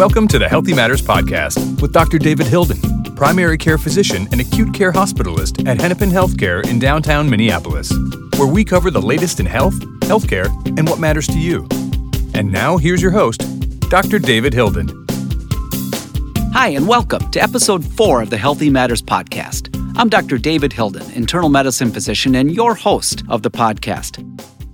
Welcome to the Healthy Matters Podcast with Dr. David Hilden, primary care physician and acute care hospitalist at Hennepin Healthcare in downtown Minneapolis, where we cover the latest in health, healthcare, and what matters to you. And now here's your host, Dr. David Hilden. Hi, and welcome to episode four of the Healthy Matters Podcast. I'm Dr. David Hilden, internal medicine physician and your host of the podcast.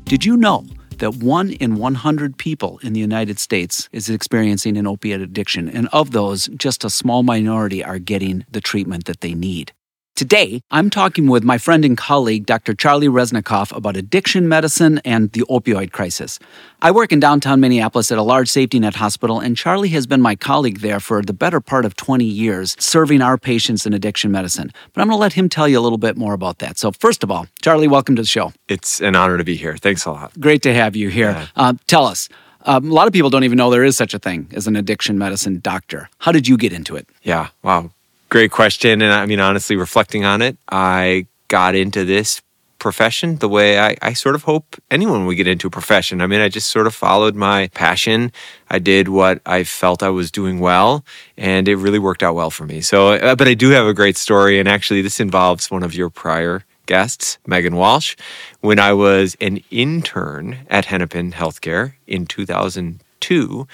Did you know that one in 100 people in the United States is experiencing an opiate addiction, and of those, just a small minority are getting the treatment that they need. Today, I'm talking with my friend and colleague, Dr. Charlie Reznikoff, about addiction medicine and the opioid crisis. I work in downtown Minneapolis at a large safety net hospital, and Charlie has been my colleague there for the better part of 20 years, serving our patients in addiction medicine. But I'm going to let him tell you a little bit more about that. So, first of all, Charlie, welcome to the show. It's an honor to be here. Thanks a lot. Great to have you here. Yeah. Uh, tell us. Um, a lot of people don't even know there is such a thing as an addiction medicine doctor. How did you get into it? Yeah. Wow. Great question. And I mean, honestly, reflecting on it, I got into this profession the way I, I sort of hope anyone would get into a profession. I mean, I just sort of followed my passion. I did what I felt I was doing well, and it really worked out well for me. So, uh, but I do have a great story. And actually, this involves one of your prior guests, Megan Walsh. When I was an intern at Hennepin Healthcare in 2002,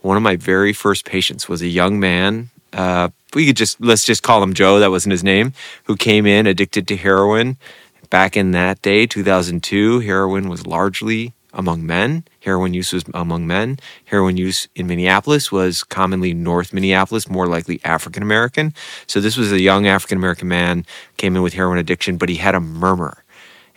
one of my very first patients was a young man. Uh, we could just let's just call him Joe. That wasn't his name. Who came in addicted to heroin. Back in that day, 2002, heroin was largely among men. Heroin use was among men. Heroin use in Minneapolis was commonly North Minneapolis, more likely African American. So this was a young African American man came in with heroin addiction, but he had a murmur,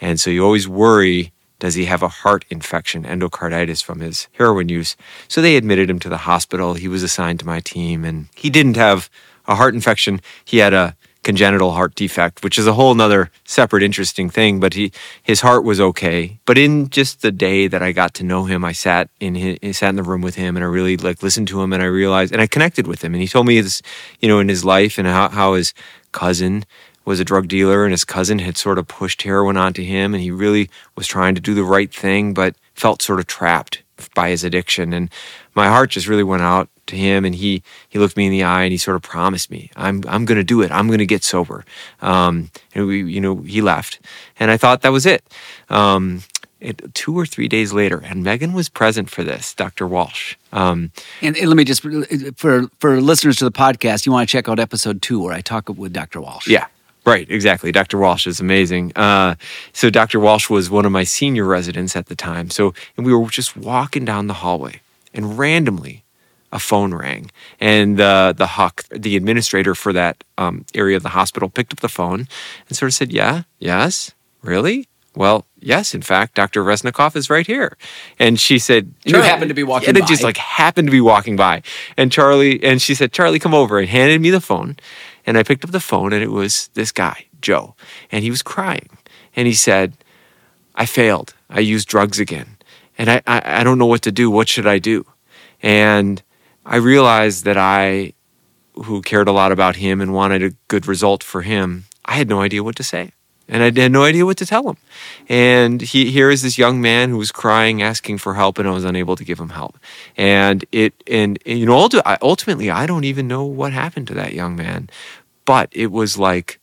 and so you always worry does he have a heart infection, endocarditis from his heroin use? So they admitted him to the hospital. He was assigned to my team, and he didn't have a heart infection. He had a congenital heart defect, which is a whole nother separate interesting thing. But he his heart was okay. But in just the day that I got to know him, I sat in his, sat in the room with him, and I really like listened to him, and I realized, and I connected with him, and he told me his, you know, in his life and how how his cousin was a drug dealer and his cousin had sort of pushed heroin onto him and he really was trying to do the right thing but felt sort of trapped by his addiction and my heart just really went out to him and he he looked me in the eye and he sort of promised me I'm I'm going to do it I'm going to get sober um and we you know he left and I thought that was it um it, two or three days later, and Megan was present for this, Dr. Walsh. Um, And, and let me just, for, for listeners to the podcast, you want to check out episode two where I talk with Dr. Walsh. Yeah, right, exactly. Dr. Walsh is amazing. Uh, so Dr. Walsh was one of my senior residents at the time. So and we were just walking down the hallway, and randomly, a phone rang, and the the HUC, the administrator for that um, area of the hospital, picked up the phone and sort of said, "Yeah, yes, really." Well, yes, in fact, Dr. Reznikoff is right here. And she said, you happened to be walking And it just like happened to be walking by. And Charlie, and she said, Charlie, come over and handed me the phone. And I picked up the phone and it was this guy, Joe. And he was crying. And he said, I failed. I used drugs again. And I, I, I don't know what to do. What should I do? And I realized that I, who cared a lot about him and wanted a good result for him, I had no idea what to say. And I had no idea what to tell him. And he, here is this young man who was crying, asking for help, and I was unable to give him help. And it, and, and, you know, ultimately, I don't even know what happened to that young man, but it was like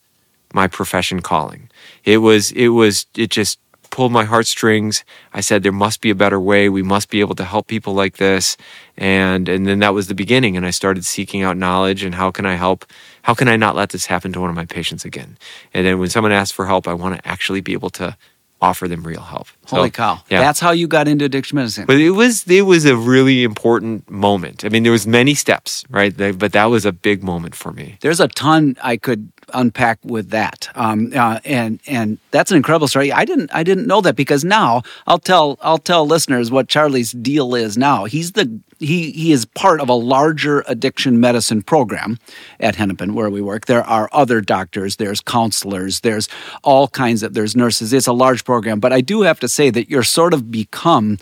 my profession calling. It was, it was, it just pulled my heartstrings. I said, there must be a better way. We must be able to help people like this. And, and then that was the beginning. And I started seeking out knowledge and how can I help? How can I not let this happen to one of my patients again? And then when someone asks for help, I want to actually be able to offer them real help. So, Holy cow. Yeah. That's how you got into addiction medicine. but it was it was a really important moment. I mean, there was many steps, right? But that was a big moment for me. There's a ton I could unpack with that, um, uh, and and that's an incredible story. I didn't I didn't know that because now I'll tell I'll tell listeners what Charlie's deal is now. He's the he he is part of a larger addiction medicine program at Hennepin where we work. There are other doctors, there's counselors, there's all kinds of there's nurses. It's a large program, but I do have to say that you're sort of become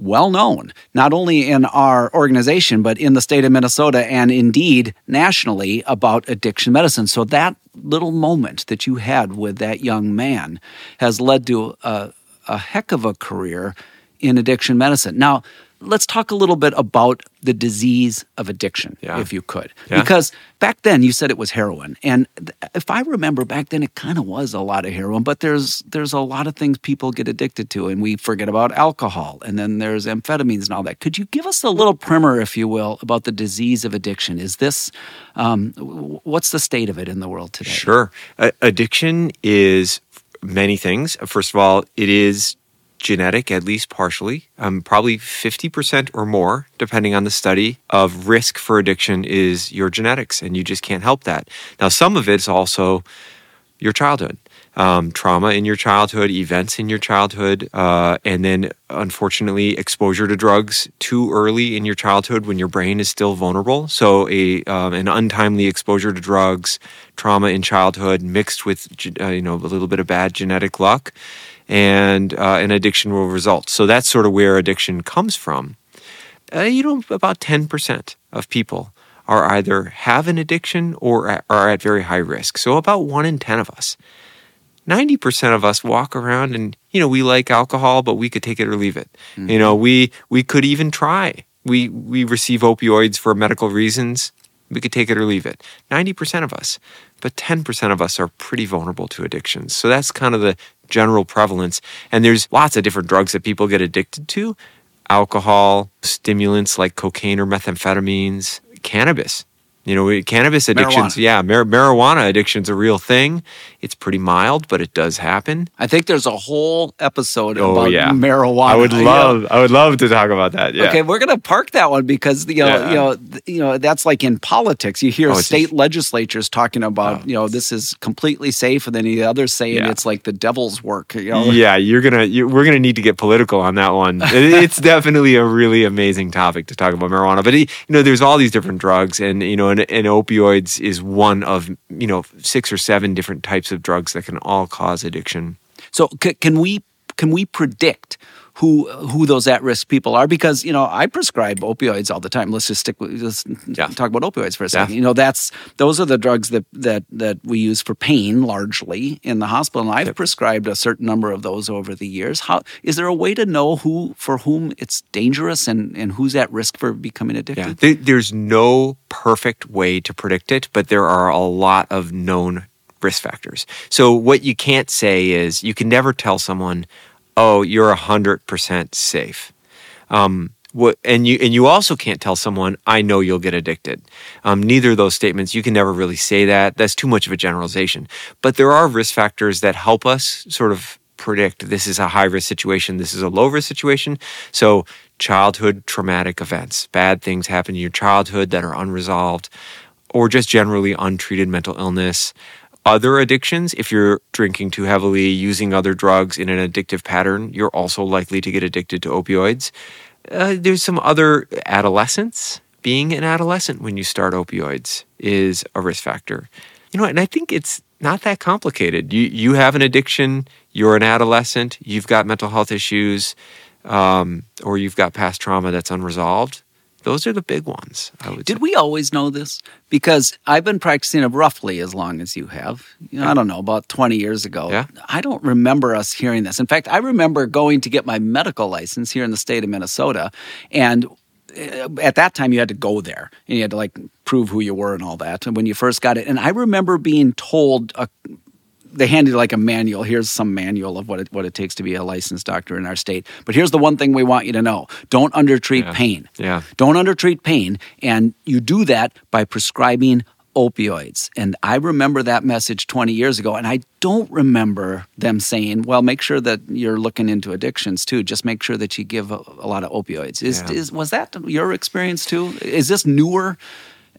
well known, not only in our organization, but in the state of Minnesota and indeed nationally about addiction medicine. So that little moment that you had with that young man has led to a, a heck of a career in addiction medicine. Now, let's talk a little bit about the disease of addiction, Yeah. if you could. Yeah. Because back then you said it was heroin. And if I remember back then it kind of was a lot of heroin, but there's there's a lot of things people get addicted to and we forget about alcohol and then there's amphetamines and all that. Could you give us a little primer, if you will, about the disease of addiction? Is this um, what's the state of it in the world today? Sure. A- addiction is many things. First of all, it is genetic, at least partially. Um, probably 50% or more, depending on the study, of risk for addiction is your genetics, and you just can't help that. Now, some of it's also your childhood. Um, trauma in your childhood, events in your childhood, uh, and then unfortunately exposure to drugs too early in your childhood when your brain is still vulnerable. So a um, an untimely exposure to drugs, trauma in childhood mixed with uh, you know a little bit of bad genetic luck, and uh, an addiction will result. So that's sort of where addiction comes from. Uh, you know, about ten percent of people are either have an addiction or are at very high risk. So about one in ten of us. 90% of us walk around and you know we like alcohol but we could take it or leave it you know we we could even try we we receive opioids for medical reasons we could take it or leave it. 90% of us but 10% of us are pretty vulnerable to addictions. So that's kind of the general prevalence. And there's lots of different drugs that people get addicted to. Alcohol stimulants like cocaine or methamphetamines cannabis you know, cannabis addictions, Marijuana. yeah, mar- marijuana addiction's a real thing. It's pretty mild, but it does happen. I think there's a whole episode Oh, about yeah. marijuana. I would love, I would love to talk about that. Yeah. Okay, we're going to park that one because you know, Yeah. you know, you know, that's like in politics. You hear Oh, state just- legislatures talking about, Oh, you know, this is completely safe, and then the others saying Yeah. it's like the devil's work. You know, Yeah, you're gonna. You, we're gonna need to get political on that one. It- it's definitely a really amazing topic to talk about marijuana. But you know, there's all these different drugs, and you know, and, and opioids is one of you know six or seven different types of drugs that can all cause addiction. So c- can we can we predict who who those at risk people are? Because you know I prescribe opioids all the time. Let's just stick with let's Yeah. talk about opioids for a Yeah. second. You know that's those are the drugs that that that we use for pain largely in the hospital. And I've prescribed a certain number of those over the years. How is there a way to know who for whom it's dangerous and and who's at risk for becoming addicted? Yeah, there, there's no perfect way to predict it, but there are a lot of known risk factors. So what you can't say is you can never tell someone, "Oh, you're hundred percent safe." Um, what, and you and you also can't tell someone, "I know you'll get addicted." Um, neither of those statements you can never really say that. That's too much of a generalization. But there are risk factors that help us sort of predict this is a high risk situation, this is a low risk situation. So, childhood traumatic events, bad things happen in your childhood that are unresolved, or just generally untreated mental illness. Other addictions, if you're drinking too heavily, using other drugs in an addictive pattern, you're also likely to get addicted to opioids. Uh, there's some other adolescence. Being an adolescent when you start opioids is a risk factor. You know, and I think it's not that complicated. You you have an addiction, you're an adolescent, you've got mental health issues, um, or you've got past trauma that's unresolved. Those are the big ones. I would Did say. we always know this? Because I've been practicing it roughly as long as you have. You know, I don't know, about 20 years ago. Yeah. I don't remember us hearing this. In fact, I remember going to get my medical license here in the state of Minnesota. And uh, at that time, you had to go there and you had to like prove who you were and all that when you first got it. And I remember being told, uh, they handed like a manual. Here's some manual of what it, what it takes to be a licensed doctor in our state. But here's the one thing we want you to know don't undertreat Yeah. pain. Yeah. Don't undertreat pain. And you do that by prescribing opioids. And I remember that message 20 years ago. And I don't remember them saying, well, make sure that you're looking into addictions too. Just make sure that you give a, a lot of opioids. Is, Yeah. is, was that your experience too? Is this newer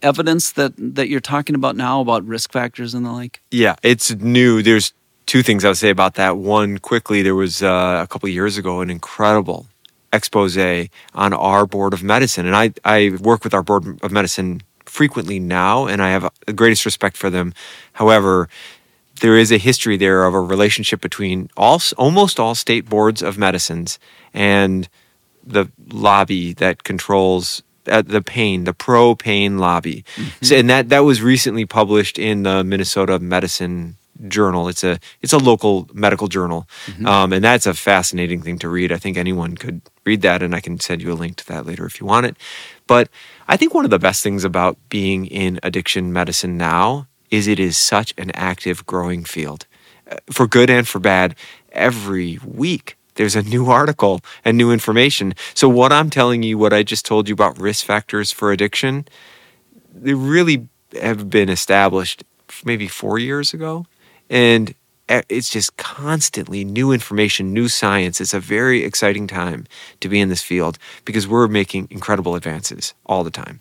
evidence that, that you're talking about now about risk factors and the like? Yeah, it's new. There's two things I would say about that. One, quickly, there was uh, a couple years ago an incredible expose on our board of medicine, and I I work with our board of medicine frequently now, and I have the greatest respect for them. However, there is a history there of a relationship between all almost all state boards of medicines and the lobby that controls uh, the pain, the pro pain lobby. So, and that that was recently published in the Minnesota Medicine journal. It's a it's a local medical journal, um, and that's a fascinating thing to read. I think anyone could read that, and I can send you a link to that later if you want it. But I think one of the best things about being in addiction medicine now is it is such an active, growing field, uh, for good and for bad. Every week there's a new article and new information. So what I'm telling you, what I just told you about risk factors for addiction, they really have been established maybe four years ago. And it's just constantly new information, new science. It's a very exciting time to be in this field because we're making incredible advances all the time.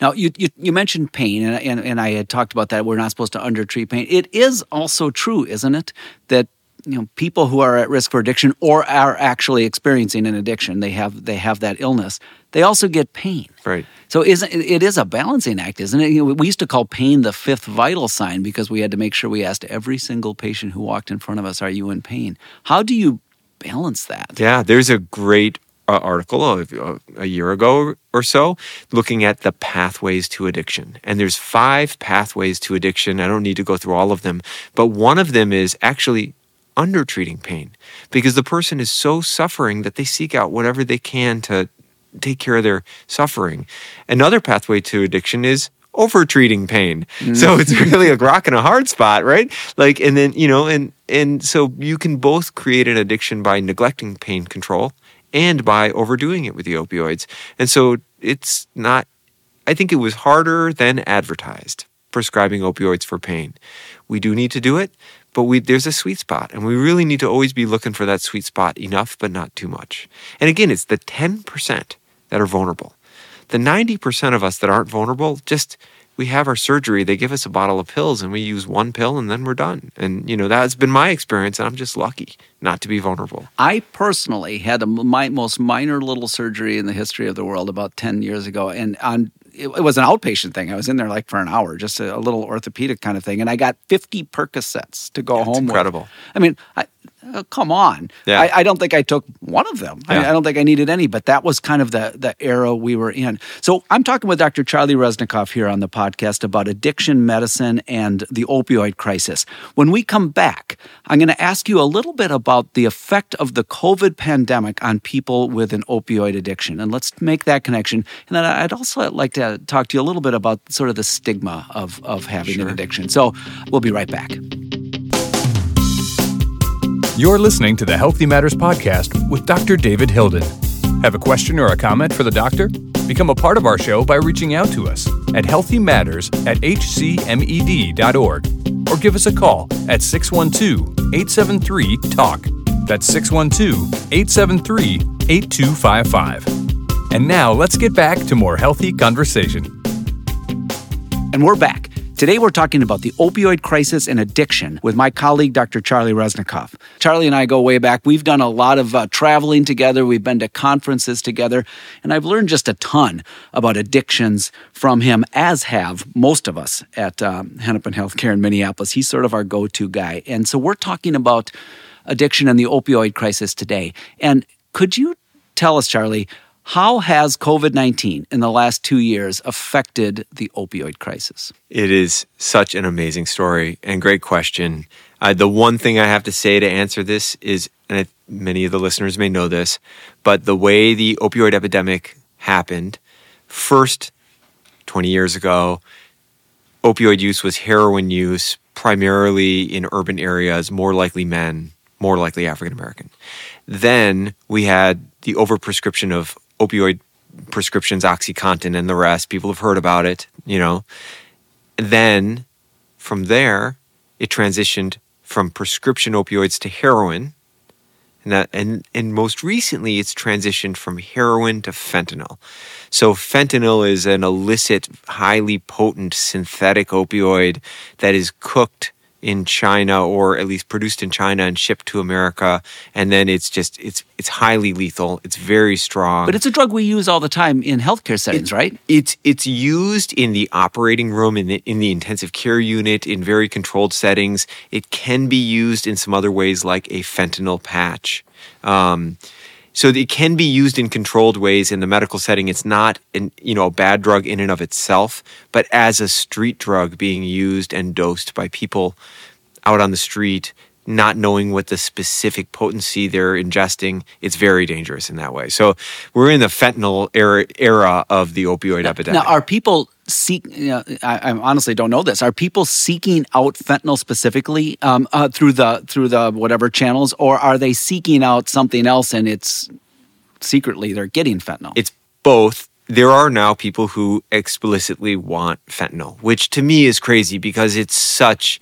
Now, you, you, you mentioned pain, and, and, and I had talked about that. We're not supposed to undertreat pain. It is also true, isn't it, that you know people who are at risk for addiction or are actually experiencing an addiction, they have they have that illness. They also get pain. Right. So isn't it is a balancing act, isn't it? You know, we used to call pain the fifth vital sign because we had to make sure we asked every single patient who walked in front of us, "Are you in pain?" How do you balance that? Yeah, there's a great uh, article of, uh, a year ago or so looking at the pathways to addiction. And there's five pathways to addiction. I don't need to go through all of them, but one of them is actually undertreating pain because the person is so suffering that they seek out whatever they can to take care of their suffering. Another pathway to addiction is over treating pain. Mm. So it's really a rock and a hard spot, right? Like and then, you know, and and so you can both create an addiction by neglecting pain control and by overdoing it with the opioids. And so it's not I think it was harder than advertised prescribing opioids for pain. We do need to do it, but we there's a sweet spot and we really need to always be looking for that sweet spot enough but not too much. And again, it's the 10% that are vulnerable. The 90% of us that aren't vulnerable just we have our surgery, they give us a bottle of pills and we use one pill and then we're done. And you know, that's been my experience and I'm just lucky not to be vulnerable. I personally had a, my most minor little surgery in the history of the world about 10 years ago. And on it, it was an outpatient thing. I was in there like for an hour, just a, a little orthopedic kind of thing. And I got 50 Percocets to go That's home incredible. with. I mean, I, uh, come on. Yeah. I, I don't think I took one of them. I, Yeah. I don't think I needed any, but that was kind of the, the era we were in. So I'm talking with Dr. Charlie Reznikoff here on the podcast about addiction medicine and the opioid crisis. When we come back, I'm going to ask you a little bit about the effect of the COVID pandemic on people with an opioid addiction. And let's make that connection. And then I'd also like to talk to you a little bit about sort of the stigma of, of having an addiction. So we'll be right back. You're listening to the Healthy Matters Podcast with Dr. David Hilden. Have a question or a comment for the doctor? Become a part of our show by reaching out to us at healthymatters at hcmed.org or give us a call at 612 873 TALK. That's 612 873 8255. And now let's get back to more healthy conversation. And we're back. Today, we're talking about the opioid crisis and addiction with my colleague, Dr. Charlie Reznikoff. Charlie and I go way back. We've done a lot of uh, traveling together, we've been to conferences together, and I've learned just a ton about addictions from him, as have most of us at um, Hennepin Healthcare in Minneapolis. He's sort of our go to guy. And so, we're talking about addiction and the opioid crisis today. And could you tell us, Charlie, how has COVID 19 in the last two years affected the opioid crisis? It is such an amazing story and great question. Uh, the one thing I have to say to answer this is, and I, many of the listeners may know this, but the way the opioid epidemic happened, first 20 years ago, opioid use was heroin use primarily in urban areas, more likely men, more likely African American. Then we had the overprescription of opioid prescriptions, Oxycontin and the rest. People have heard about it, you know. Then from there, it transitioned from prescription opioids to heroin. And, that, and and most recently, it's transitioned from heroin to fentanyl. So fentanyl is an illicit, highly potent synthetic opioid that is cooked in China or at least produced in China and shipped to America. And then it's just it's it's highly lethal. It's very strong. But it's a drug we use all the time in healthcare settings, right? It's it's used in the operating room in the in the intensive care unit in very controlled settings. It can be used in some other ways like a fentanyl patch. Um, so it can be used in controlled ways in the medical setting. It's not an you know a bad drug in and of itself, but as a street drug being used and dosed by people out on the street, not knowing what the specific potency they're ingesting, it's very dangerous in that way. So we're in the fentanyl era, era of the opioid epidemic. Now, are people seek? You know, I, I honestly don't know this. Are people seeking out fentanyl specifically um, uh, through the through the whatever channels, or are they seeking out something else and it's secretly they're getting fentanyl? it's both. There are now people who explicitly want fentanyl, which to me is crazy because it's such.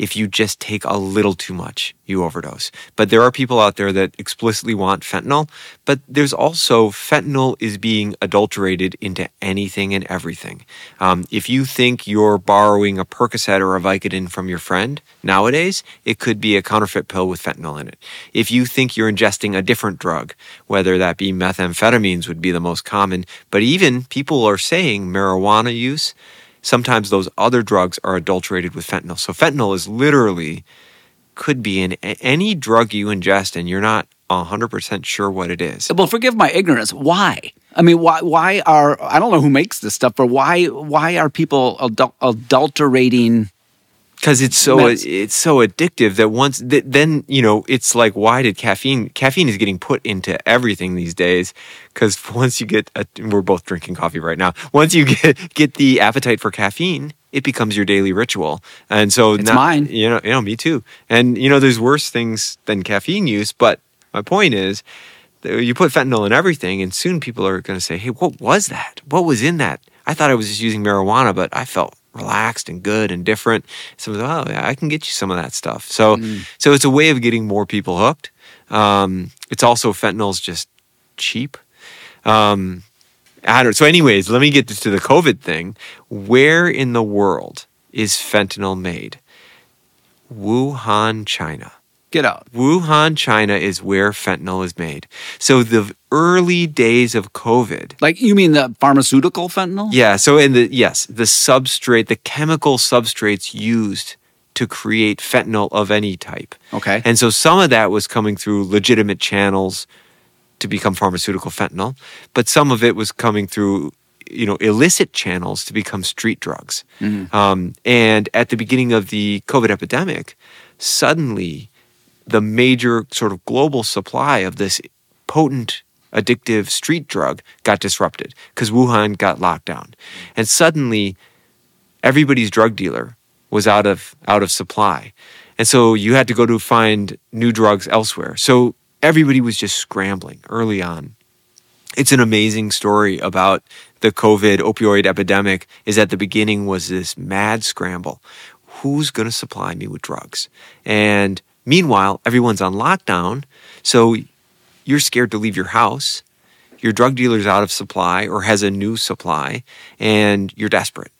If you just take a little too much, you overdose. But there are people out there that explicitly want fentanyl. But there's also fentanyl is being adulterated into anything and everything. Um, if you think you're borrowing a Percocet or a Vicodin from your friend nowadays, it could be a counterfeit pill with fentanyl in it. If you think you're ingesting a different drug, whether that be methamphetamines would be the most common, but even people are saying marijuana use sometimes those other drugs are adulterated with fentanyl. So fentanyl is literally could be in any drug you ingest and you're not 100% sure what it is. well, forgive my ignorance. Why? I mean, why? Why are I don't know who makes this stuff, but why? Why are people adul- adulterating? Because it's so Meds. it's so addictive that once th- then you know it's like why did caffeine caffeine is getting put into everything these days because once you get a, we're both drinking coffee right now once you get get the appetite for caffeine it becomes your daily ritual and so It's not- mine. you know you know me too and you know there's worse things than caffeine use but my point is you put fentanyl in everything and soon people are going to say hey what was that what was in that I thought I was just using marijuana but I felt relaxed and good and different so oh yeah I can get you some of that stuff so so it's a way of getting more people hooked um, it's also fentanyl's just cheap um, I don't. So, anyways, let me get to the COVID thing. Where in the world is fentanyl made? Wuhan, China. Get out. Wuhan, China is where fentanyl is made. So the early days of COVID, Like you mean the pharmaceutical fentanyl? yeah. So in the yes, the substrate, the chemical substrates used to create fentanyl of any type. Okay. And so some of that was coming through legitimate channels to become pharmaceutical fentanyl, but some of it was coming through you know illicit channels to become street drugs. Um, and at the beginning of the COVID epidemic, suddenly the major sort of global supply of this potent addictive street drug got disrupted because Wuhan got locked down. And suddenly everybody's drug dealer was out of out of supply. And so you had to go to find new drugs elsewhere. So everybody was just scrambling early on. It's an amazing story about the COVID opioid epidemic is at the beginning was this mad scramble. Who's going to supply me with drugs? And meanwhile, everyone's on lockdown, so you're scared to leave your house. Your drug dealer's out of supply or has a new supply, and you're desperate.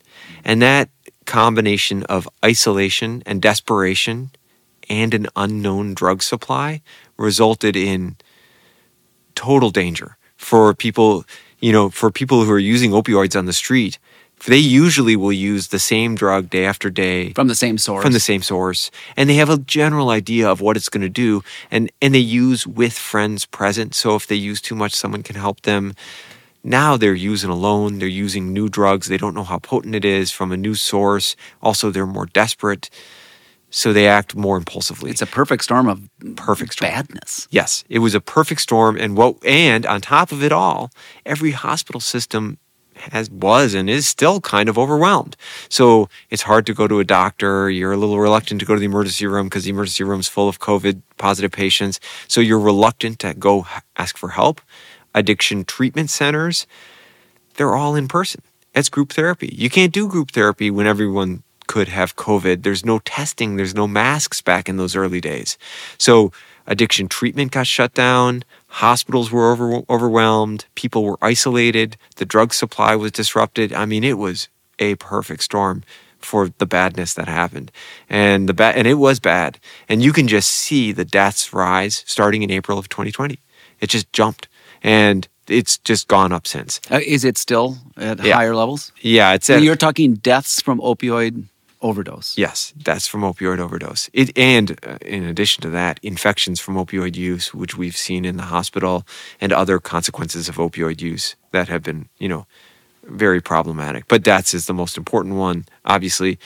And that combination of isolation and desperation and an unknown drug supply resulted in total danger for people, you know, for people who are using opioids on the street. They usually will use the same drug day after day From the same source. from the same source. And they have a general idea of what it's going to do and and they use with friends present. So if they use too much someone can help them. Now they're using alone they're using new drugs they don't know how potent it is from a new source. Also they're more desperate so they act more impulsively. It's a perfect storm of perfect storm. badness. Yes, it was a perfect storm, and what and on top of it all, every hospital system has was and is still kind of overwhelmed. So it's hard to go to a doctor. You're a little reluctant to go to the emergency room because the emergency room's full of COVID positive patients. So you're reluctant to go ask for help. Addiction treatment centers, they're all in person. It's group therapy. You can't do group therapy when everyone could have COVID. There's no testing, there's no masks back in those early days. So addiction treatment got shut down, hospitals were over, overwhelmed, people were isolated, the drug supply was disrupted. I mean, it was a perfect storm for the badness that happened. And the bad and it was bad. And you can just see the deaths rise starting in April of 2020. It just jumped and it's just gone up since. Uh, is it still at Yeah. higher levels? Yeah, it's at, you're talking deaths from opioid overdose. Yes, that's from opioid overdose. It, and uh, in addition to that, infections from opioid use, which we've seen in the hospital, and other consequences of opioid use that have been, you know, very problematic. But that's is the most important one, obviously.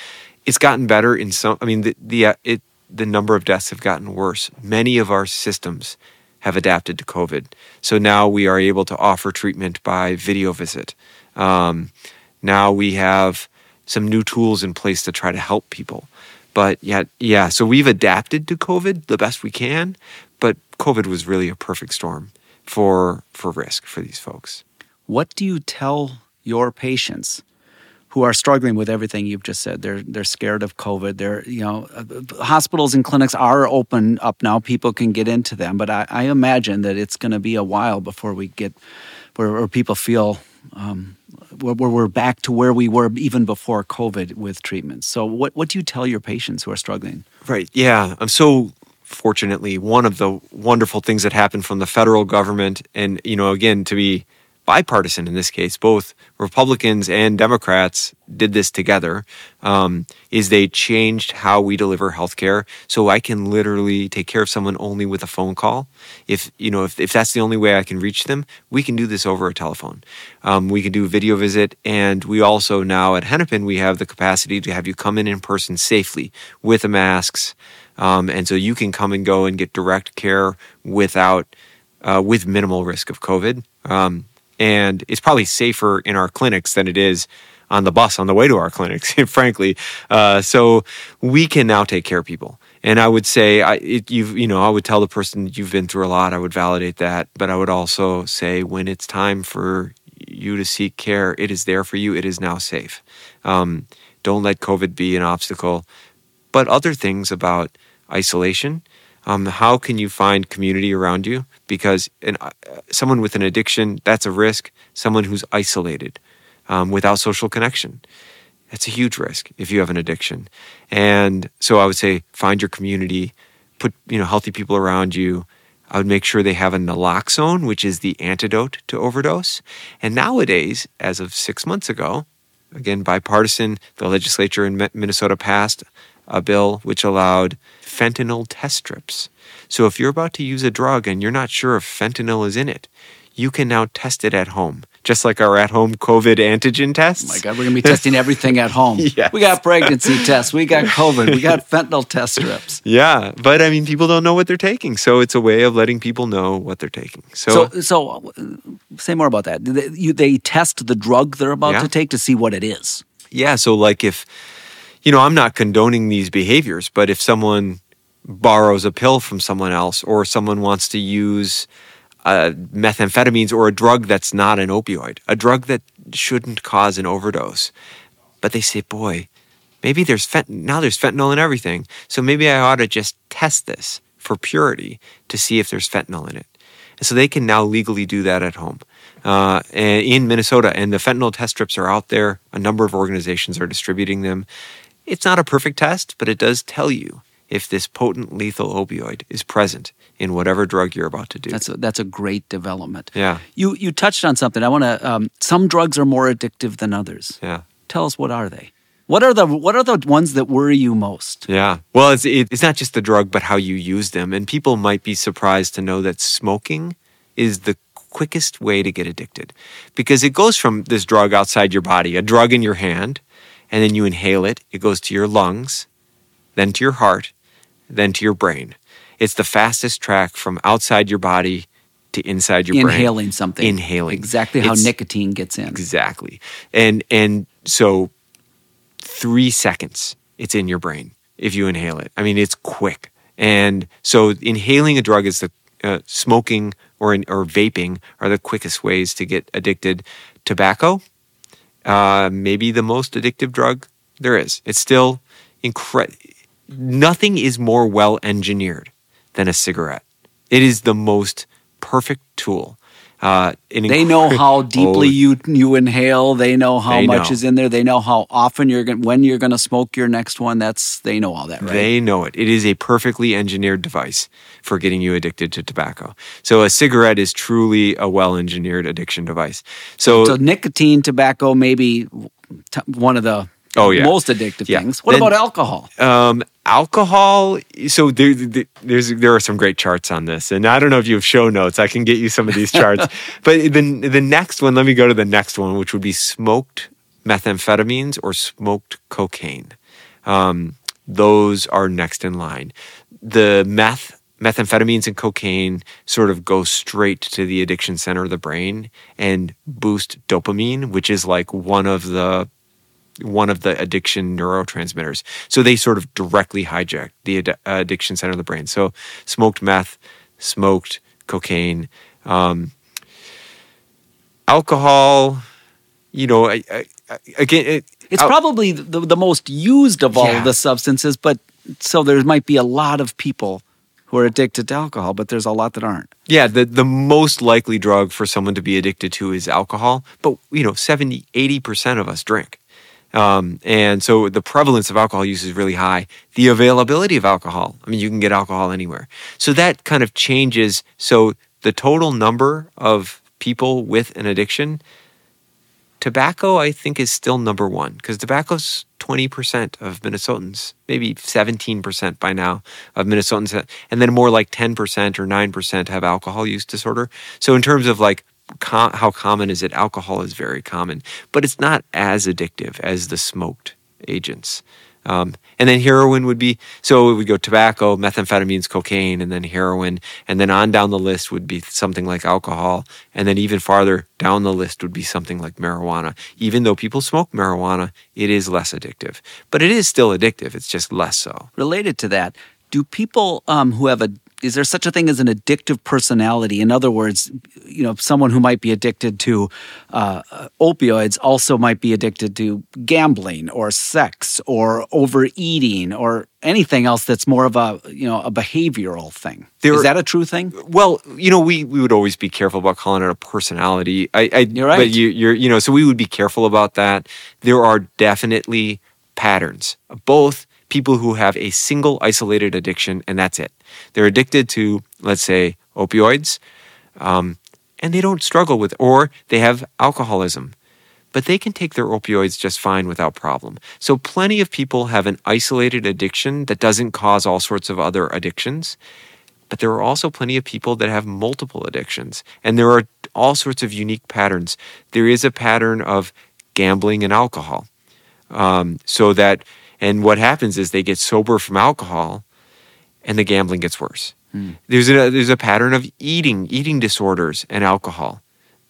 it's gotten better in some. I mean, the the uh, it the number of deaths have gotten worse. Many of our systems have adapted to COVID, so now we are able to offer treatment by video visit. Um, now we have some new tools in place to try to help people. But yet, yeah, so we've adapted to COVID the best we can, but COVID was really a perfect storm for for risk for these folks. What do you tell your patients who are struggling with everything you've just said? They're they're scared of COVID. They're you know uh, hospitals and clinics are open up now. People can get into them, but I, I imagine that it's going to be a while before we get where, where people feel um, where we're back to where we were even before COVID with treatments. So, what what do you tell your patients who are struggling? Right. Yeah. I'm so fortunately one of the wonderful things that happened from the federal government, and you know, again, to be bipartisan in this case, both Republicans and Democrats did this together, um, is they changed how we deliver healthcare. So I can literally take care of someone only with a phone call. If you know, if, if that's the only way I can reach them, we can do this over a telephone. Um, we can do a video visit, and we also now at Hennepin we have the capacity to have you come in in person safely with the masks, um, and so you can come and go and get direct care without. Uh, with minimal risk of COVID. Um, and it's probably safer in our clinics than it is on the bus on the way to our clinics, frankly. Uh, so we can now take care of people. And I would say, I, it, you know, I would tell the person you've been through a lot. I would validate that, but I would also say when it's time for you to seek care, it is there for you. It is now safe. Um, don't let COVID be an obstacle. But other things about isolation, um, how can you find community around you? Because uh, someone with an addiction, that's a risk. Someone who's isolated um, without social connection, that's a huge risk if you have an addiction. And so I would say find your community, put you know healthy people around you. I would make sure they have a naloxone, which is the antidote to overdose. And nowadays, as of six months ago, again bipartisan, the legislature in Minnesota passed a bill which allowed fentanyl test strips. So if you're about to use a drug and you're not sure if fentanyl is in it, you can now test it at home, just like our at home COVID antigen tests. Oh my God, we're going to be testing everything at home. yes. We got pregnancy tests, we got COVID, we got fentanyl test strips. Yeah, but I mean, people don't know what they're taking. So it's a way of letting people know what they're taking. So, so, so uh, say more about that. They, you, they test the drug they're about yeah. to take to see what it is. Yeah, so like if you know, I'm not condoning these behaviors, but if someone borrows a pill from someone else or someone wants to use uh, methamphetamines or a drug that's not an opioid, a drug that shouldn't cause an overdose, but they say, boy, maybe there's fent- now there's fentanyl in everything, so maybe I ought to just test this for purity to see if there's fentanyl in it. And so they can now legally do that at home. Uh, in Minnesota, and the fentanyl test strips are out there. A number of organizations are distributing them. It's not a perfect test, but it does tell you if this potent lethal opioid is present in whatever drug you're about to do. That's a, that's a great development. Yeah. You you touched on something. I want to. Um, some drugs are more addictive than others. Yeah. Tell us what are they? What are the what are the ones that worry you most? Yeah. Well, it's it, it's not just the drug, but how you use them. And people might be surprised to know that smoking is the quickest way to get addicted because it goes from this drug outside your body, a drug in your hand, and then you inhale it. It goes to your lungs, then to your heart, then to your brain. It's the fastest track from outside your body to inside your Inhaling brain. Inhaling something. Inhaling. Exactly how it's, nicotine gets in. Exactly. And and so 3 seconds it's in your brain if you inhale it. I mean it's quick. And so inhaling a drug is the uh, smoking or or vaping are the quickest ways to get addicted. Tobacco uh, maybe the most addictive drug there is. It's still incredible. Nothing is more well engineered than a cigarette. It is the most perfect tool. Uh, they know how deeply oh, you you inhale. They know how they much know. is in there. They know how often you're going when you're going to smoke your next one. That's they know all that, right? They know it. It is a perfectly engineered device for getting you addicted to tobacco. So a cigarette is truly a well engineered addiction device. So, so nicotine, tobacco, maybe t- one of the oh yeah most addictive yeah. things. What then, about alcohol? Um, alcohol so there, there's there are some great charts on this and i don't know if you have show notes. I can get you some of these charts. But the, the next one let me go to the next one which would be smoked methamphetamines or smoked cocaine. Um, those are next in line. The meth, methamphetamines, and cocaine sort of go straight to the addiction center of the brain and boost dopamine, which is like one of the one of the addiction neurotransmitters. So they sort of directly hijack the ad- addiction center of the brain. So smoked meth, smoked cocaine, um, alcohol. You know, I, I, again, it, It's probably the, the most used of all Yeah. of the substances, but so there might be a lot of people who are addicted to alcohol, but there's a lot that aren't. Yeah, the, the most likely drug for someone to be addicted to is alcohol. But, you know, 70, 80% of us drink. Um, and so the prevalence of alcohol use is really high. The availability of alcohol, I mean, you can get alcohol anywhere. So that kind of changes. So the total number of people with an addiction, tobacco, I think, is still number one because tobacco's 20% of Minnesotans, maybe 17% by now of Minnesotans, and then more like 10% or 9% have alcohol use disorder. So, in terms of like com- how common is it, alcohol is very common, but it's not as addictive as the smoked agents. Um, and then heroin would be so it would go tobacco, methamphetamines, cocaine, and then heroin, and then on down the list would be something like alcohol, and then even farther down the list would be something like marijuana. Even though people smoke marijuana, it is less addictive, but it is still addictive. It's just less so. Related to that, do people um, who have a is there such a thing as an addictive personality? In other words, you know, someone who might be addicted to uh, opioids also might be addicted to gambling or sex or overeating or anything else that's more of a you know a behavioral thing. There- is that a true thing? Well, you know, we, we would always be careful about calling it a personality. I, I You're right. But you, you're, you know, so we would be careful about that. There are definitely patterns. Both people who have a single isolated addiction, and that's it. They're addicted to, let's say, opioids, um, and they don't struggle with, or they have alcoholism but they can take their opioids just fine without problem. So plenty of people have an isolated addiction that doesn't cause all sorts of other addictions. But there are also plenty of people that have multiple addictions, and there are all sorts of unique patterns. There is a pattern of gambling and alcohol. Um, so that, and what happens is they get sober from alcohol, and the gambling gets worse. There's a there's a pattern of eating eating disorders and alcohol.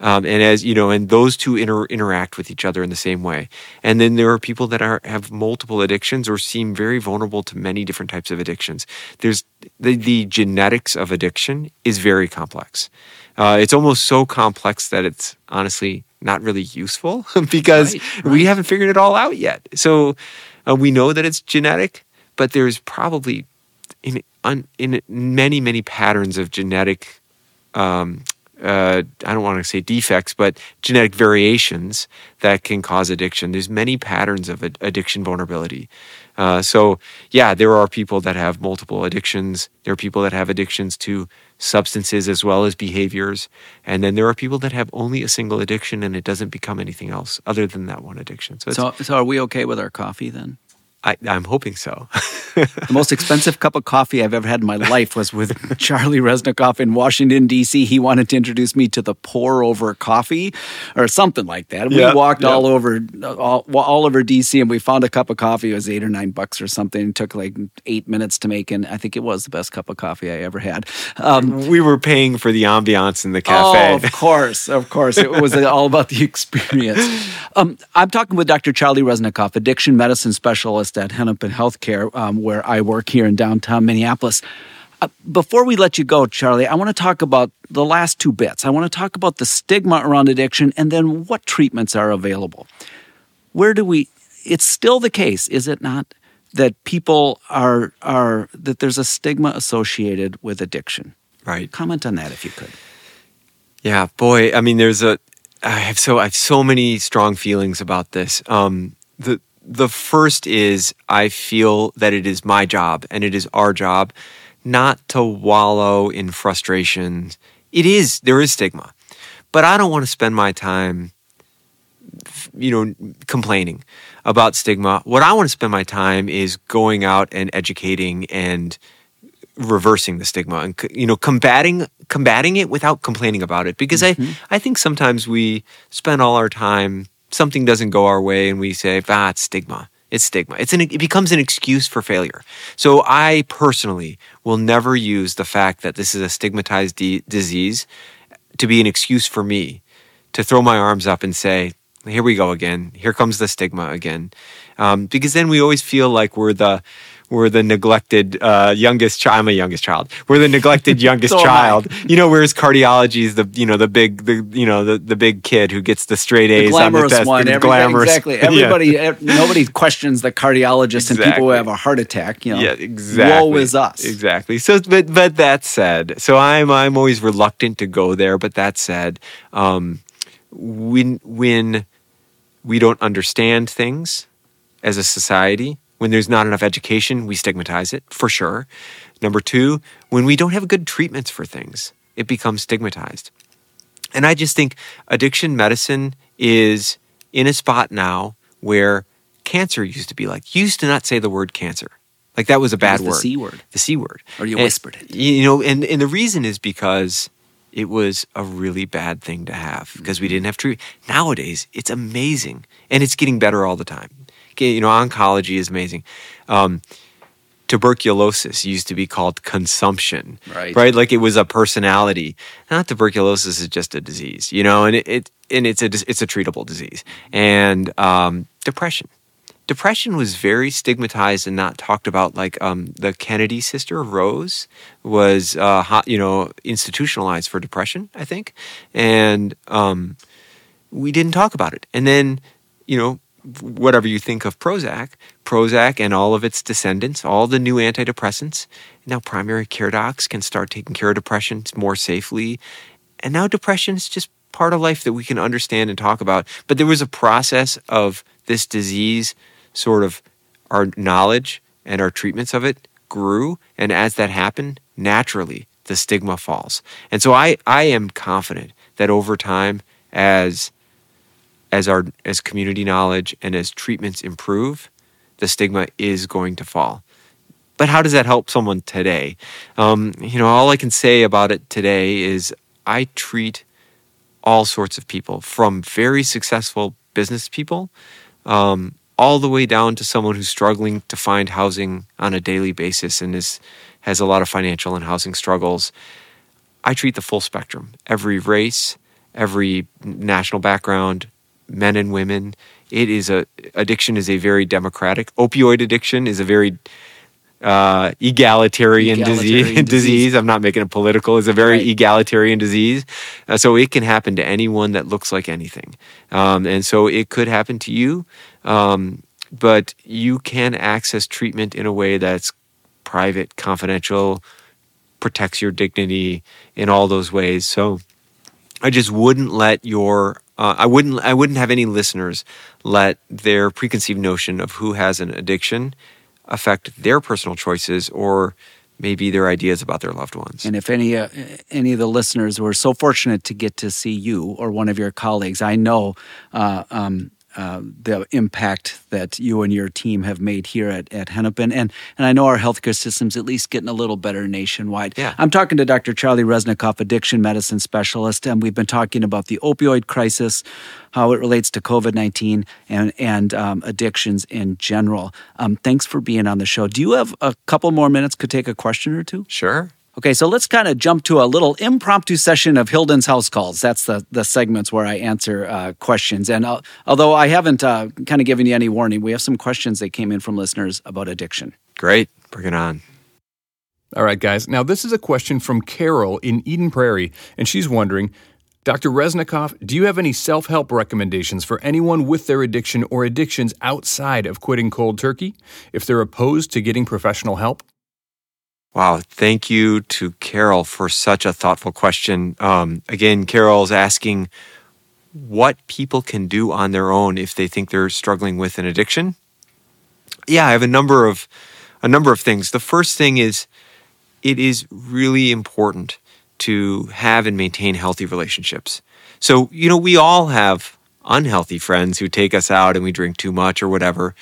Um, and as you know, and those two inter- interact with each other in the same way. And then there are people that are have multiple addictions or seem very vulnerable to many different types of addictions. There's the, the genetics of addiction is very complex. Uh, it's almost so complex that it's honestly not really useful because Right, we haven't figured it all out yet. So uh, we know that it's genetic, but there's probably in un, in many many patterns of genetic um, uh, I don't want to say defects, but genetic variations that can cause addiction. There's many patterns of ad- addiction vulnerability. Uh, so yeah, there are people that have multiple addictions. There are people that have addictions to substances as well as behaviors, and then there are people that have only a single addiction and it doesn't become anything else other than that one addiction. So, So, so are we okay with our coffee then? I, I'm hoping so. The most expensive cup of coffee I've ever had in my life was with Charlie Reznikoff in Washington, D.C. He wanted to introduce me to the pour over coffee or something like that. We Yeah, walked yeah. all over all, all over D.C. and we found a cup of coffee. It was eight or nine bucks or something. It took like eight minutes to make. And I think it was the best cup of coffee I ever had. Um, we were paying for the ambiance in the cafe. Oh, of course, of course. It was all about the experience. Um, I'm talking with Dr. Charlie Reznikoff, addiction medicine specialist at Hennepin Healthcare, um, where I work here in downtown Minneapolis. Uh, before we let you go, Charlie, I want to talk about the last two bits. I want to talk about the stigma around addiction and then what treatments are available. Where do we? It's still the case, is it not, that people are are that there's a stigma associated with addiction. right. Comment on that if you could. Yeah, boy. I mean, there's a. I have so I have so many strong feelings about this. Um, the the first is I feel that it is my job and it is our job not to wallow in frustration. It is there is stigma, but I don't want to spend my time, you know, complaining about stigma. What I want to spend my time is going out and educating and reversing the stigma and you know combating combating it without complaining about it because i mm-hmm. i think sometimes we spend all our time something doesn't go our way and we say ah it's stigma It's stigma. It's an, it becomes an excuse for failure. So I personally will never use the fact that this is a stigmatized de- disease to be an excuse for me to throw my arms up and say, here we go again. Here comes the stigma again. Um, because then we always feel like we're the we're the neglected uh, youngest child. I'm a youngest child. We're the neglected youngest So child. You know, whereas cardiology is the you know the big the you know the, the big kid who gets the straight The A's glamorous on the test. one. the glamorous. exactly. Everybody, ev- nobody questions the cardiologist and people who have a heart attack. You know, Yeah, exactly. Woe is us. Exactly. So, but but that said, so I'm I'm always reluctant to go there. But that said, um, when when we don't understand things as a society, when there's not enough education, we stigmatize it for sure. Number two, when we don't have good treatments for things, it becomes stigmatized. And I just think addiction medicine is in a spot now where cancer used to be like, used to not say the word cancer. Like that was a bad was the word. C word. The C word. Or you And- whispered it. You know, and, and the reason is because it was a really bad thing to have because we mm-hmm. didn't have treatment. Nowadays, it's amazing and it's getting better all the time. You know, oncology is amazing. Um, tuberculosis used to be called consumption, Right. Right, like it was a personality. Not tuberculosis is just a disease, you know, and it, it and it's a it's a treatable disease. And um, depression, depression was very stigmatized and not talked about. Like um, the Kennedy sister Rose was, uh, hot, you know, institutionalized for depression, I think, and um, we didn't talk about it. And then, you know, whatever you think of Prozac, Prozac and all of its descendants, all the new antidepressants, now primary care docs can start taking care of depression more safely. And now depression is just part of life that we can understand and talk about. But there was a process of this disease, sort of our knowledge and our treatments of it grew. And as that happened, naturally the stigma falls. And so I, I am confident that over time, as as our as community knowledge and as treatments improve, the stigma is going to fall. But how does that help someone today? Um, you know, all I can say about it today is I treat all sorts of people, from very successful business people, um, all the way down to someone who's struggling to find housing on a daily basis and is has a lot of financial and housing struggles. I treat the full spectrum, every race, every national background, men and women. It is a addiction is a very democratic. Opioid addiction is a very uh, egalitarian, Egalitarian disease, disease. disease. I'm not making it political. It's a very Right. egalitarian disease. Uh, so it can happen to anyone that looks like anything. Um, and so it could happen to you. Um, but you can access treatment in a way that's private, confidential, protects your dignity in all those ways. So I just wouldn't let your uh, I wouldn't I wouldn't have any listeners let their preconceived notion of who has an addiction affect their personal choices or maybe their ideas about their loved ones. And if any uh, any of the listeners were so fortunate to get to see you or one of your colleagues, I know uh, um, uh, the impact that you and your team have made here at, at Hennepin, and and I know our healthcare system's at least getting a little better nationwide. Yeah. I'm talking to Dr. Charlie Reznikoff, addiction medicine specialist, and we've been talking about the opioid crisis, how it relates to COVID 19 and and um, addictions in general. Um, thanks for being on the show. Do you have a couple more minutes? Could take a question or two. sure. Okay, so let's kind of jump to a little impromptu session of Hilden's house calls. That's the the segments where I answer uh, questions. And uh, although I haven't uh, kind of given you any warning, we have some questions that came in from listeners about addiction. Great. Bring it on. All right, guys. Now, this is a question from Carol in Eden Prairie, and she's wondering Dr. Reznikoff, do you have any self help recommendations for anyone with their addiction or addictions outside of quitting cold turkey if they're opposed to getting professional help? Wow. Thank you to Carol for such a thoughtful question. Um, again, Carol's asking what people can do on their own if they think they're struggling with an addiction. Yeah, I have a number of a number of things. The first thing is it is really important to have and maintain healthy relationships. So, you know, we all have unhealthy friends who take us out and we drink too much or whatever.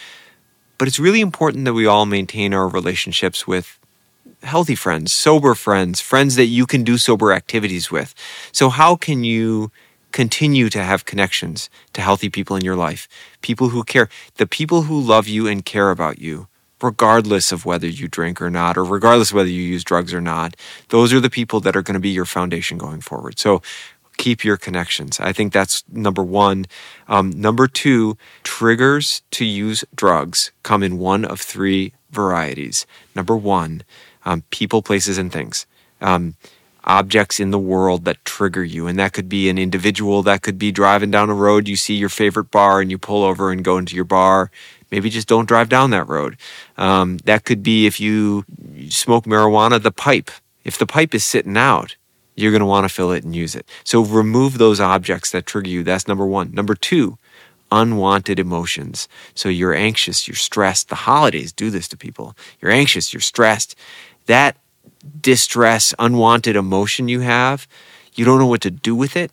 But it's really important that we all maintain our relationships with healthy friends, sober friends, friends that you can do sober activities with. So, how can you continue to have connections to healthy people in your life, people who care, the people who love you and care about you, regardless of whether you drink or not, or regardless of whether you use drugs or not. Those are the people that are going to be your foundation going forward. So keep your connections. I think that's number one. Um, number two, triggers to use drugs come in one of three varieties. Number one, um, people, places, and things. Um, objects in the world that trigger you. And that could be an individual, that could be driving down a road, you see your favorite bar and you pull over and go into your bar. Maybe just don't drive down that road. Um, that could be if you smoke marijuana, the pipe. If the pipe is sitting out, you're going to want to fill it and use it. So remove those objects that trigger you. That's number one. Number two, unwanted emotions. So you're anxious, you're stressed. The holidays do this to people. You're anxious, you're stressed. That distress, unwanted emotion you have, you don't know what to do with it,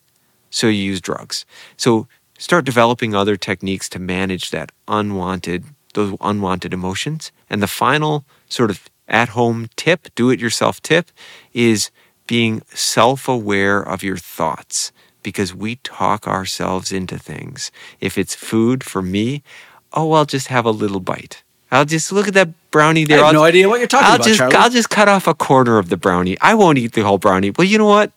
so you use drugs. So start developing other techniques to manage that unwanted those unwanted emotions. And the final sort of at-home tip, do it yourself tip is being self-aware of your thoughts because we talk ourselves into things. If it's food for me, oh, I'll just have a little bite. I'll just look at that brownie there. I have I'll, no idea what you're talking I'll about, just Charlie. I'll just cut off a corner of the brownie. I won't eat the whole brownie. Well, you know what?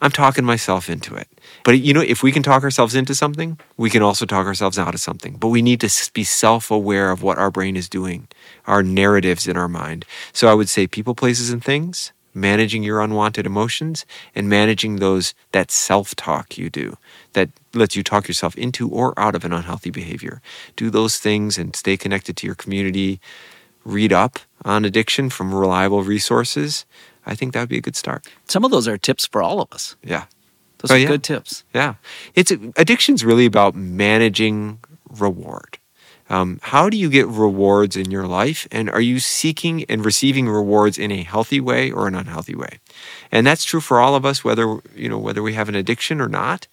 I'm talking myself into it. But you know, if we can talk ourselves into something, we can also talk ourselves out of something. But we need to be self-aware of what our brain is doing, our narratives in our mind. So I would say people, places, and things, managing your unwanted emotions and managing those that self-talk you do that lets you talk yourself into or out of an unhealthy behavior. Do those things and stay connected to your community. Read up on addiction from reliable resources. I think that would be a good start. Some of those are tips for all of us. Yeah. Those Oh, are yeah. good tips. Yeah. It's addiction's really about managing reward. Um, how do you get rewards in your life? And are you seeking and receiving rewards in a healthy way or an unhealthy way? And that's true for all of us, whether you know whether we have an addiction or not.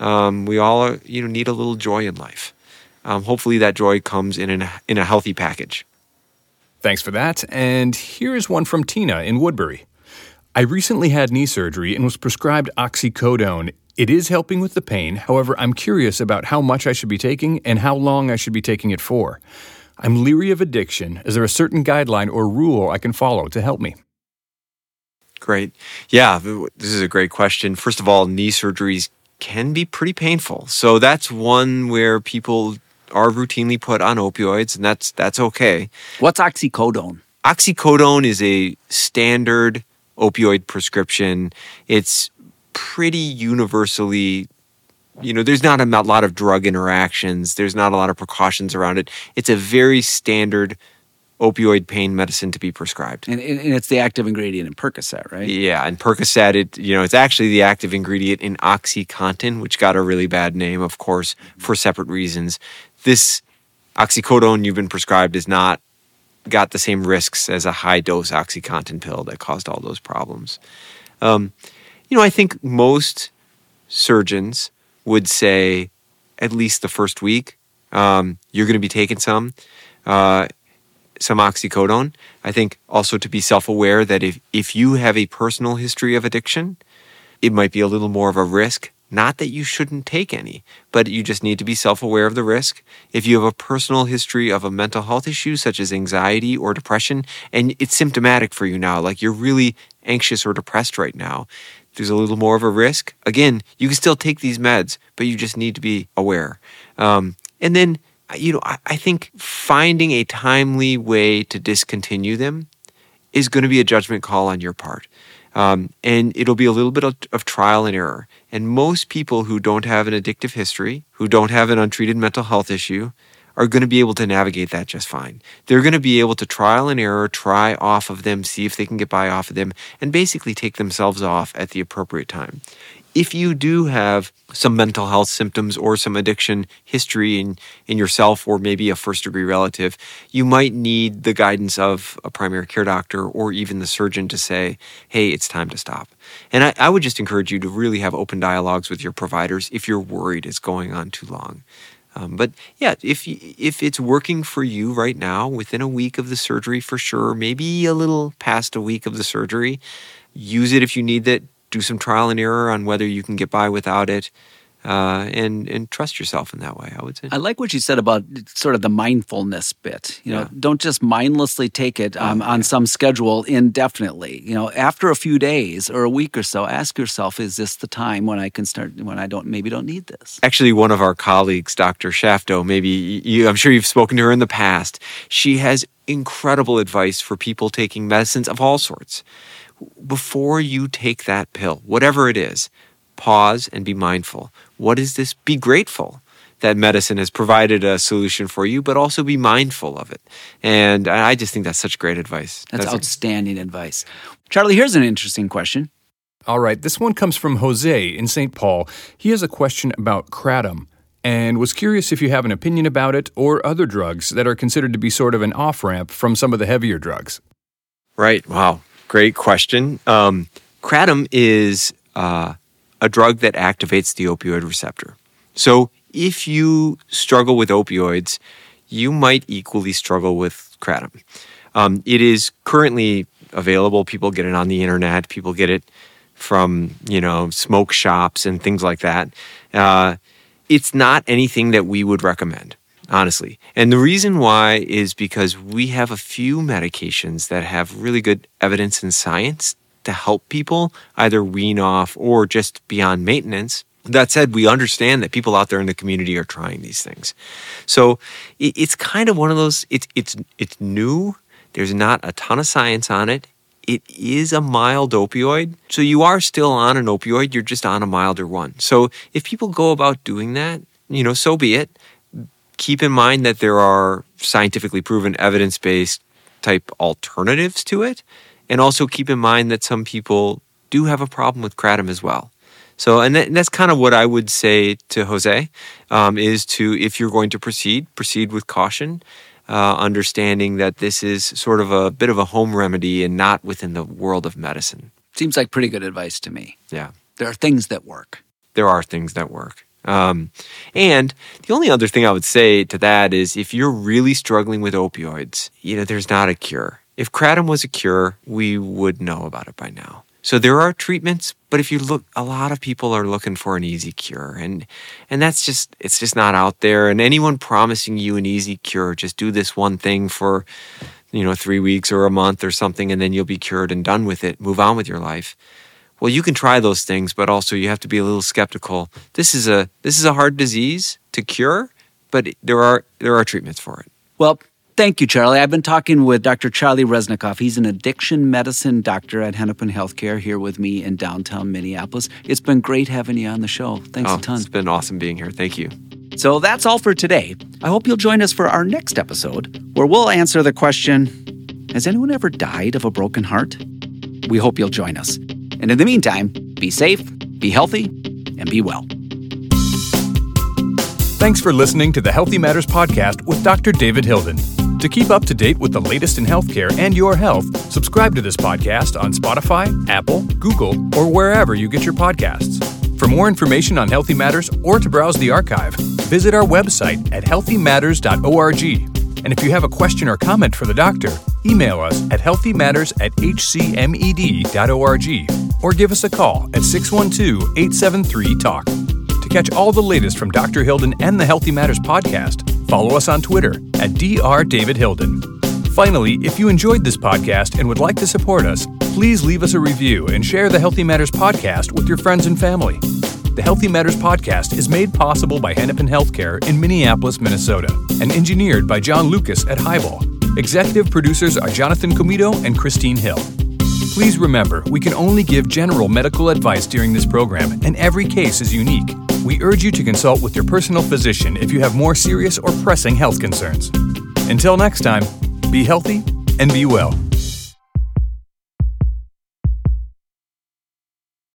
Um, we all you know need a little joy in life. Um, hopefully, that joy comes in an, in a healthy package. Thanks for that. And here's one from Tina in Woodbury. I recently had knee surgery and was prescribed oxycodone. It is helping with the pain. However, I'm curious about how much I should be taking and how long I should be taking it for. I'm leery of addiction. Is there a certain guideline or rule I can follow to help me? Great. Yeah, this is a great question. First of all, knee surgeries can be pretty painful. So that's one where people are routinely put on opioids and that's that's okay. What's oxycodone? Oxycodone is a standard opioid prescription. It's pretty universally you know, there's not a lot of drug interactions. There's not a lot of precautions around it. It's a very standard opioid pain medicine to be prescribed. And, and it's the active ingredient in Percocet, right? Yeah, and Percocet, it you know, it's actually the active ingredient in OxyContin, which got a really bad name, of course, for separate reasons. This oxycodone you've been prescribed is not got the same risks as a high dose OxyContin pill that caused all those problems. Um, you know, I think most surgeons would say at least the first week um, you're going to be taking some. Uh, some oxycodone. I think also to be self aware that if, if you have a personal history of addiction, it might be a little more of a risk. Not that you shouldn't take any, but you just need to be self aware of the risk. If you have a personal history of a mental health issue, such as anxiety or depression, and it's symptomatic for you now, like you're really anxious or depressed right now, there's a little more of a risk. Again, you can still take these meds, but you just need to be aware. Um, and then, you know, I, I think finding a timely way to discontinue them is going to be a judgment call on your part. Um, and it'll be a little bit of, of trial and error. And most people who don't have an addictive history, who don't have an untreated mental health issue, are going to be able to navigate that just fine. They're going to be able to trial and error, try off of them, see if they can get by off of them, and basically take themselves off at the appropriate time. If you do have some mental health symptoms or some addiction history in, in yourself or maybe a first degree relative, you might need the guidance of a primary care doctor or even the surgeon to say, hey, it's time to stop. And I, I would just encourage you to really have open dialogues with your providers if you're worried it's going on too long. Um, but yeah, if if it's working for you right now, within a week of the surgery for sure, maybe a little past a week of the surgery, use it if you need it. Do some trial and error on whether you can get by without it. uh, and and trust yourself in that way. I would say. I like what you said about sort of the mindfulness bit. You know, Yeah. don't just mindlessly take it um, Oh, on some schedule indefinitely. You know, after a few days or a week or so, ask yourself: Is this the time when I can start? When I don't maybe don't need this? actually one of our colleagues, Dr. Shafto, maybe you, I'm sure you've spoken to her in the past. She has incredible advice for people taking medicines of all sorts. Before you take that pill, whatever it is, pause and be mindful. What is this? Be grateful that medicine has provided a solution for you, but also be mindful of it. And I I just think that's such great advice. That's outstanding advice. Charlie, here's an interesting question. All right, this one comes from Jose in St. Paul. He has a question about kratom and was curious if you have an opinion about it or other drugs that are considered to be sort of an off ramp from some of the heavier drugs. Right. Wow. Great question. Um, kratom is uh, a drug that activates the opioid receptor. So if you struggle with opioids, you might equally struggle with kratom. Um, it is currently available. People get it on the internet. People get it from you know smoke shops and things like that. Uh, it's not anything that we would recommend, honestly. And the reason why is because we have a few medications that have really good evidence in science to help people either wean off or just beyond maintenance. That said, we understand that people out there in the community are trying these things. So it, it's kind of one of those. It's it's it's new. There's not a ton of science on it. It is a mild opioid, so you are still on an opioid. You're just on a milder one. So if people go about doing that, you know, so be it. Keep in mind that there are scientifically proven, evidence-based type alternatives to it, and also keep in mind that some people do have a problem with kratom as well. So, and, that, and that's kind of what I would say to Jose um, is to, if you're going to proceed, proceed with caution, uh, understanding that this is sort of a bit of a home remedy and not within the world of medicine. Seems like pretty good advice to me. Yeah, There are things that work. there are things that work. Um, and the only other thing I would say to that is if you're really struggling with opioids, you know, there's not a cure. If kratom was a cure, we would know about it by now. So there are treatments, but if you look, a lot of people are looking for an easy cure, and and that's just it's just not out there. And anyone promising you an easy cure, just do this one thing for, you know, three weeks or a month or something, and then you'll be cured and done with it. Move on with your life. Well, you can try those things, but also you have to be a little skeptical. This is a this is a hard disease to cure, but there are there are treatments for it. Well, thank you, Charlie. I've been talking with Dr. Charlie Reznikoff. He's an addiction medicine doctor at Hennepin Healthcare here with me in downtown Minneapolis. It's been great having you on the show. Thanks Oh, a ton. it's been awesome being here. Thank you. So that's all for today. I hope you'll join us for our next episode where we'll answer the question Has anyone ever died of a broken heart? We hope you'll join us. And in the meantime, be safe, be healthy, and be well. Thanks for listening to the Healthy Matters Podcast with Dr. David Hilden. To keep up to date with the latest in healthcare and your health, subscribe to this podcast on Spotify, Apple, Google, or wherever you get your podcasts. For more information on Healthy Matters or to browse the archive, visit our website at healthymatters.org. And if you have a question or comment for the doctor, email us at healthymatters at hcmed.org or give us a call at 612 873 TALK. To catch all the latest from Dr. Hilden and the Healthy Matters podcast, follow us on Twitter at Dr. David Hilden. Finally, if you enjoyed this podcast and would like to support us, please leave us a review and share the Healthy Matters podcast with your friends and family. The Healthy Matters podcast is made possible by Hennepin Healthcare in Minneapolis, Minnesota, and engineered by John Lucas at Highball. Executive producers are Jonathan Comito and Christine Hill. Please remember, we can only give general medical advice during this program, and every case is unique. We urge you to consult with your personal physician if you have more serious or pressing health concerns. Until next time, be healthy and be well.